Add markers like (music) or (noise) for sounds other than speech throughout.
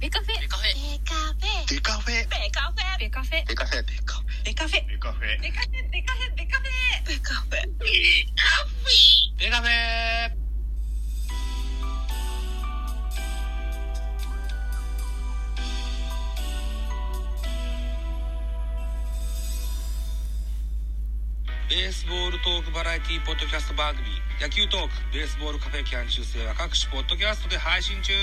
ベカフェ。ベカフェ。ベカフェ。デカフェ。ベカフェ。ベカフェ。デカフェ。デカフェベカフェ。デカフェベカフェ。ベカフェ。ベカフェ。ベカフェデカフェ。ベースボールトークバラエティポッドキャスト番組。野球トークベースボールカフェキャン中世は各種ポッドキャストで配信中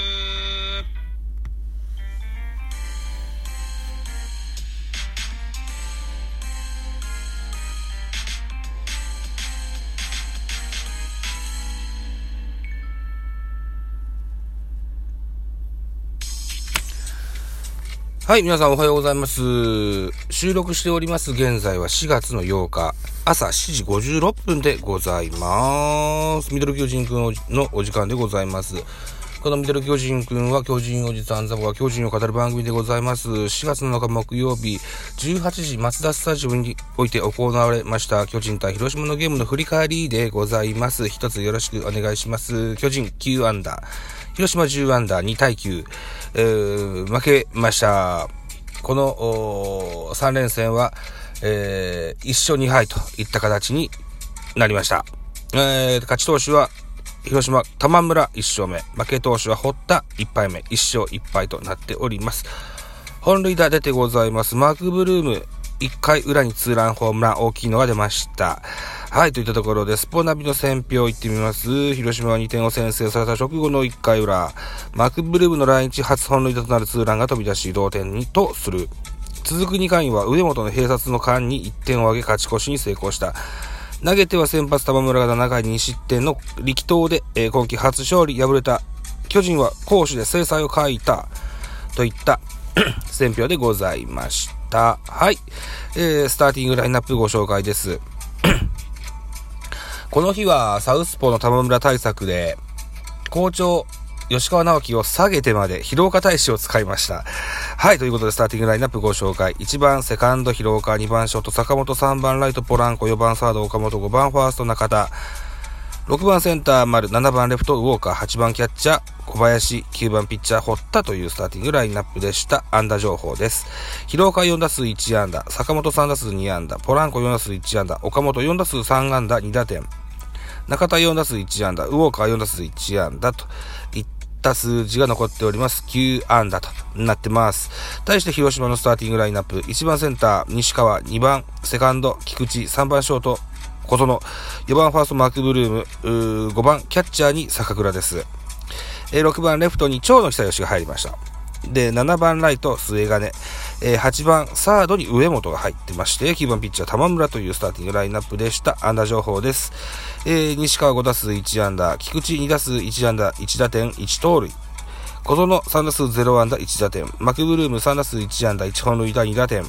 はい、皆さんおはようございます。収録しております現在は4月の8日、朝7時56分でございます。ミドル巨人くんのお時間でございます。このミドル巨人くんは巨人おじさんザボが巨人を語る番組でございます。4月7日木曜日、18時松田スタジオにおいて行われました巨人対広島のゲームの振り返りでございます。一つよろしくお願いします。巨人9アンダー。広島10アンダー2対9、えー負けました。この3連戦は、えー、1勝2敗といった形になりました。えー、勝ち投手は広島玉村1勝目、負け投手は堀田1敗目、1勝1敗となっております。本塁打出てございます。マーク・ブルーム、1回裏にツーランホームラン大きいのが出ました。はい、といったところで、スポナビの選評いってみます。広島は2点を先制された直後の1回裏、マク・ブルームの来日初本塁打となるツーランが飛び出し、同点にとする。続く2回には上本の併殺の間に1点を挙げ勝ち越しに成功した。投げては先発玉村が7回2失点の力投で、えー今季初勝利敗れた巨人は攻守で制裁を書いたといった (clears throat) 選評でございました。はい。えースターティングラインナップご紹介です。(clears throat) この日はサウスポーの玉村対策で、校長、吉川直樹を下げてまで、広岡大使を使いました。はい、ということで、スターティングラインナップご紹介。1番、セカンド、広岡、2番、ショート、坂本、3番、ライト、ポランコ、4番、サード、岡本、5番、ファースト、中田、6番、センター、丸、7番、レフト、ウォーカー、8番、キャッチャー、小林、9番、ピッチャー、堀田というスターティングラインナップでした。安打情報です。広岡4打数1安打、坂本3打数2安打、ポランコ4打数1安打、岡本4打数3安打、2打点。中田4打数1安打、ウォーカー4打数1安打といった数字が残っております。9安打となってます。対して広島のスターティングラインナップ、1番センター、西川、2番セカンド、菊池、3番ショート、小園、4番ファースト、マークブルーム、ー5番キャッチャーに坂倉です。え6番レフトに長野久義が入りました。で、7番ライト、末金。えー8番サードに上本が入ってまして、9番ピッチャー玉村というスターティングラインナップでした。安打情報です。えー西川5打数1安打、菊池2打数1安打、1打点、1盗塁。小園3打数0安打、1打点。マクブルーム3打数1安打、1本塁打、2打点。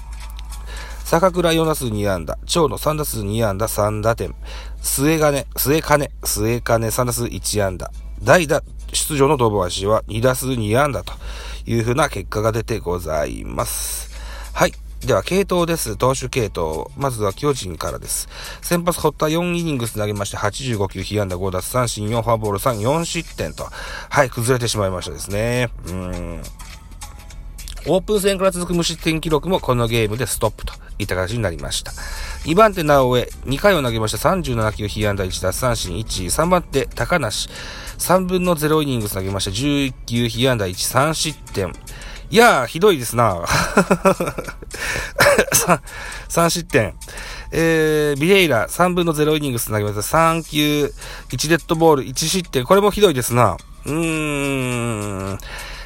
坂倉4打数2安打、長野3打数2安打、3打点。末金、末金、末金3打数1安打。代打出場のドボ足は2打数2安打というふうな結果が出てございます。はい。では、系統です。投手系統。まずは巨人からです。先発堀田4イニングス投げまして、85球、被安打5奪三振4、フォアボール3、4失点と。はい、崩れてしまいましたですね。うーん。オープン戦から続く無失点記録もこのゲームでストップといった形になりました。2番手直江、2回を投げました37球、被安打1奪三振1、3番手高梨、3分の0イニングス投げました11球、被安打1、3失点。いやー、ひどいですな。(laughs) 3失点。えー、ビレイラ、3分の0イニングス投げました3球、1デッドボール、1失点。これもひどいですな。うーん。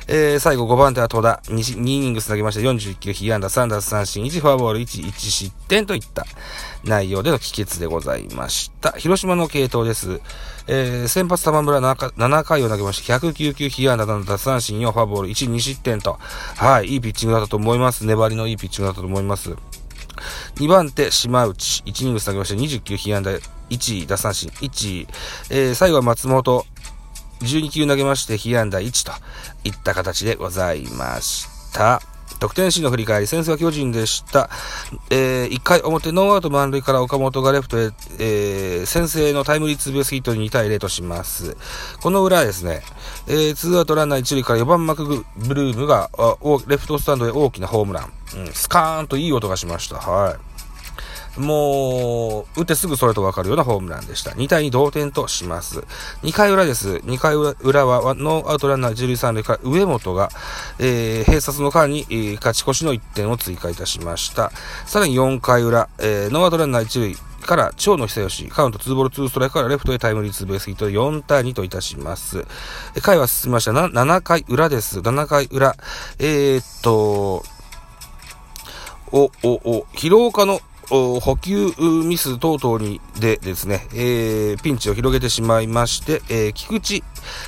えー、最後5番手は戸田。2, 2イニングス投げました41球、被安打3奪三振1、フォアボール1、1失点といった内容での帰結でございました。広島の系統です。えー、先発玉村 7, 回を投げまして109球、被安打7奪三振4、フォアボール1、2失点と。はい、いいピッチングだったと思います。粘りのいいピッチングだったと思います。2番手、島内。1イニングス投げまして20球、被安打1、奪三振1。えー、最後は松本。12球投げまして、被安打1といった形でございました。得点シーンの振り返り、先制は巨人でした。えー、1回表ノーアウト満塁から岡本がレフトへ、えー、先制のタイムリーツーベースヒットに2対0とします。この裏ですね、えー、ツーアウトランナー1塁から4番マクブルームが、レフトスタンドへ大きなホームラン。うん、スカーンといい音がしました。はい。もう、打ってすぐそれとわかるようなホームランでした。2対2同点とします。2回裏です。2回裏は、ノーアウトランナー1塁3塁から上本が、えー、併殺の間に、えー勝ち越しの1点を追加いたしました。さらに4回裏、えー、ノーアウトランナー1塁から長野久義、カウント2ボール2ストライクからレフトへタイムリーツーベースヒットで4対2といたします。え回は進みました。な7回裏です。7回裏。えー、っと、お、お、お、広岡の捕球ミス等々にでですね、えー、ピンチを広げてしまいまして、えー、菊池、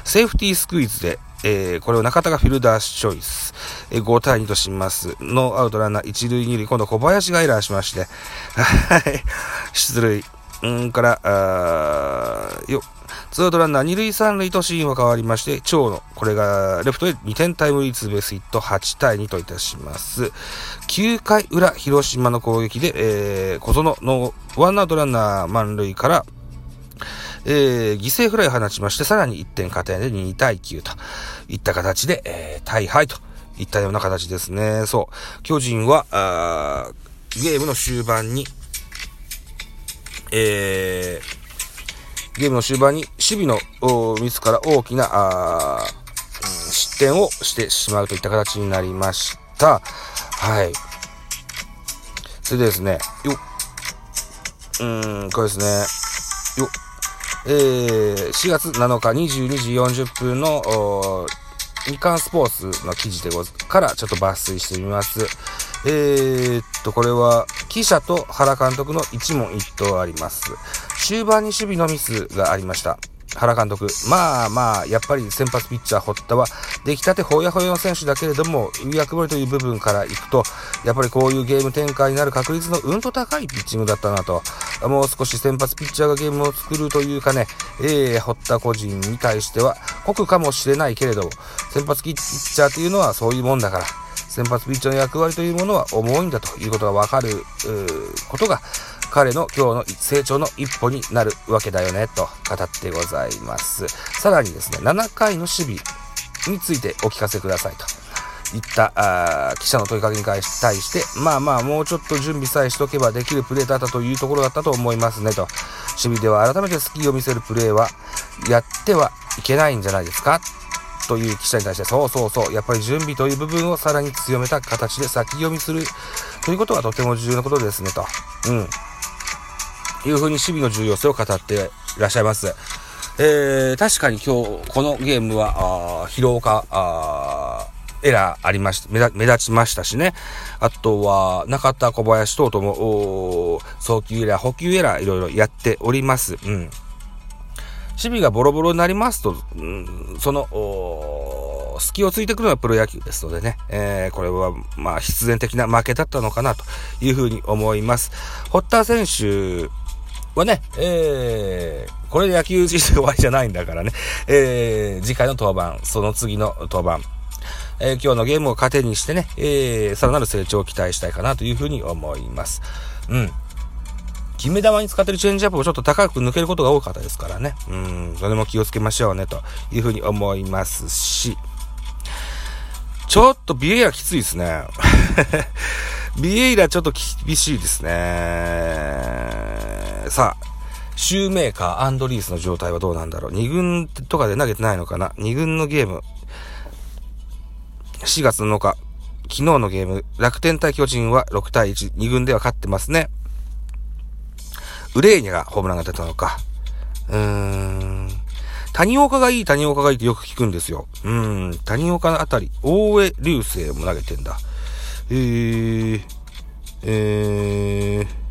セーフティースクイズで、えー、これを中田がフィルダーチョイス、えー、5対2とします。ノーアウトランナー1塁2塁、今度小林がエラーしまして、はい、出塁。うんから、あよ、ツーアウトランナー2塁3塁とシーンは変わりまして、長野、これがレフトへ2点タイムリーツーベースヒット8対2といたします。9回裏、広島の攻撃で、えー、小園のワンアウトランナー満塁から、えー、犠牲フライを放ちまして、さらに1点加点で2対9といった形で、えー、大敗といったような形ですね。そう。巨人は、あーゲームの終盤に、えー、ゲームの終盤に守備のミスから大きな、うん失点をしてしまうといった形になりました。はい。それでですね、よっうーん、これですね、よっえー、4月7日22時40分の、日刊スポーツの記事でござからちょっと抜粋してみます。えー、っと、これは、記者と原監督の一問一答あります。終盤に守備のミスがありました。原監督。まあまあ、やっぱり先発ピッチャー堀田は、出来たてほやほやの選手だけれども、役割という部分からいくと、やっぱりこういうゲーム展開になる確率のうんと高いピッチングだったなと。もう少し先発ピッチャーがゲームを作るというかね、えー、堀田個人に対しては、酷かもしれないけれども、先発ピッチャーというのはそういうもんだから、先発ピッチャーの役割というものは重いんだということがわかる、ことが、彼の今日の成長の一歩になるわけだよね、と語ってございます。さらにですね、7回の守備についてお聞かせくださいと。いったあ記者の問いかけに対して、まあまあ、もうちょっと準備さえしとけばできるプレーだったというところだったと思いますねと。守備では改めてスキーを見せるプレーはやってはいけないんじゃないですか？という記者に対して、そうそうそう、やっぱり準備という部分をさらに強めた形で先読みするということはとても重要なことですねと。うん。いうふうに守備の重要性を語っていらっしゃいます。えー、確かに今日、このゲームは、あー疲労か、エラーありました、目立目立ちましたしね。あとは、中田小林等々も、おー送球エラー、補給エラー、いろいろやっております。うん。守備がボロボロになりますと、うん、その、隙をついてくるのはプロ野球ですのでね、えー、これは、まあ、必然的な負けだったのかなというふうに思います。堀田選手はね、えー、これで野球人生終わりじゃないんだからね、えー、次回の登板、その次の登板、えー今日のゲームを糧にしてね、えー、さらなる成長を期待したいかなというふうに思います。うん。決め球に使ってるチェンジアップをちょっと高く抜けることが多かったですからね。うん、それも気をつけましょうね、というふうに思いますし、ちょっとビエイラきついですね。(laughs) ビエイラちょっと厳しいですね。さあ、シューメーカー、アンドリースの状態はどうなんだろう。2軍とかで投げてないのかな ?2 軍のゲーム、4月7日、昨日のゲーム、楽天対巨人は6対1、2軍では勝ってますね。ウレーニャがホームランが出たのか。うーん。谷岡がいい、谷岡がいいってよく聞くんですよ。うーん。谷岡あたり、大江流星も投げてんだ。えー、えー、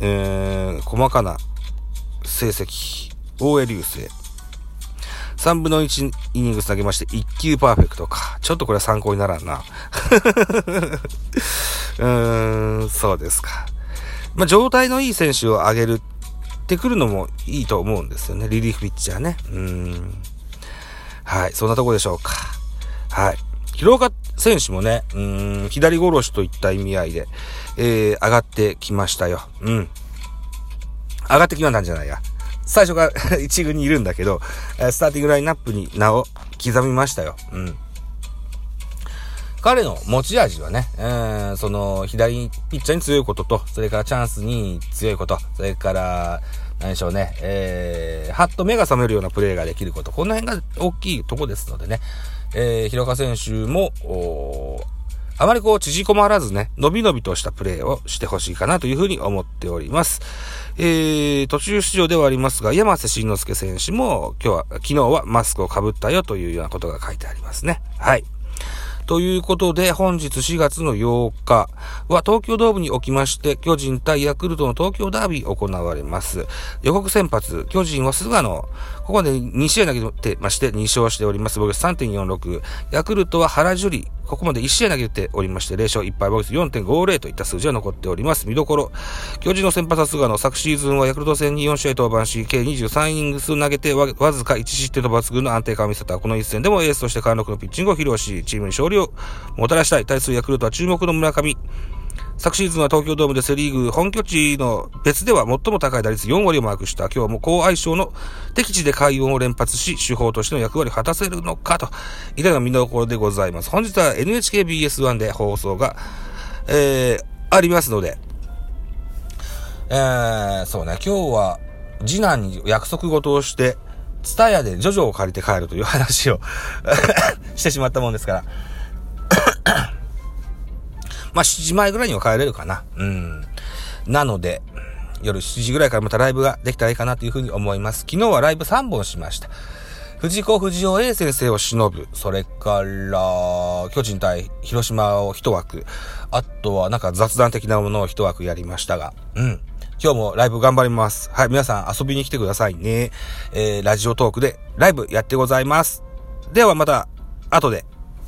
えー、細かな成績。大江流星。3分の1イニングス投げまして、1球パーフェクトか。ちょっとこれは参考にならんな。(laughs) うーん、そうですか。まあ、状態のいい選手を上げるってくるのもいいと思うんですよね。リリーフピッチャーね。うん。はい、そんなとこでしょうか。はい。広岡、選手もね、うん、左殺しといった意味合いで、えー、上がってきましたよ。うん。上がってきましたんじゃないや。最初から (laughs) 一軍にいるんだけど、スターティングラインナップに名を刻みましたよ。うん。彼の持ち味はね、えー、その、左ピッチャーに強いことと、それからチャンスに強いこと、それから、何でしょうね、えー、はっと目が覚めるようなプレーができること、この辺が大きいとこですのでね、えー、広岡選手も、あまりこう縮こまらずね、伸び伸びとしたプレーをしてほしいかなというふうに思っております。えー、途中出場ではありますが、山瀬慎之介選手も今日は、昨日はマスクを被ったよというようなことが書いてありますね。はい。ということで、本日4月の8日は東京ドームにおきまして、巨人対ヤクルトの東京ダービー行われます。予告先発、巨人は菅野。ここで2試合投げてまして、2勝しております。僕3.46。ヤクルトは原樹里。ここまで1試合投げておりまして、0勝1敗、ボイス4.50といった数字が残っております。見どころ。巨人の先発は菅野、昨シーズンはヤクルト戦に4試合登板し、計23イニング数投げてわずか1失点と抜群の安定感を見せた。この一戦でもエースとして貫禄のピッチングを披露し、チームに勝利をもたらしたい。対するヤクルトは注目の村上。昨シーズンは東京ドームでセリーグ本拠地の別では最も高い打率4割をマークした。今日も高相性の敵地で快音を連発し、手法としての役割を果たせるのかと、いかが見どころでございます。本日は NHKBS1 で放送が、えー、ありますので、えー、そうね、今日は次男に約束事をして、ツタヤでジョジョを借りて帰るという話を (laughs) してしまったもんですからまあ、7時前ぐらいには帰れるかな。うん。なので、夜7時ぐらいからまたライブができたらいいかなというふうに思います。昨日はライブ3本しました。藤子不二雄 A 先生を忍ぶ。それから、巨人対広島を一枠。あとはなんか雑談的なものを一枠やりましたが。うん。今日もライブ頑張ります。はい、皆さん遊びに来てくださいね。えー、ラジオトークでライブやってございます。ではまた、後で。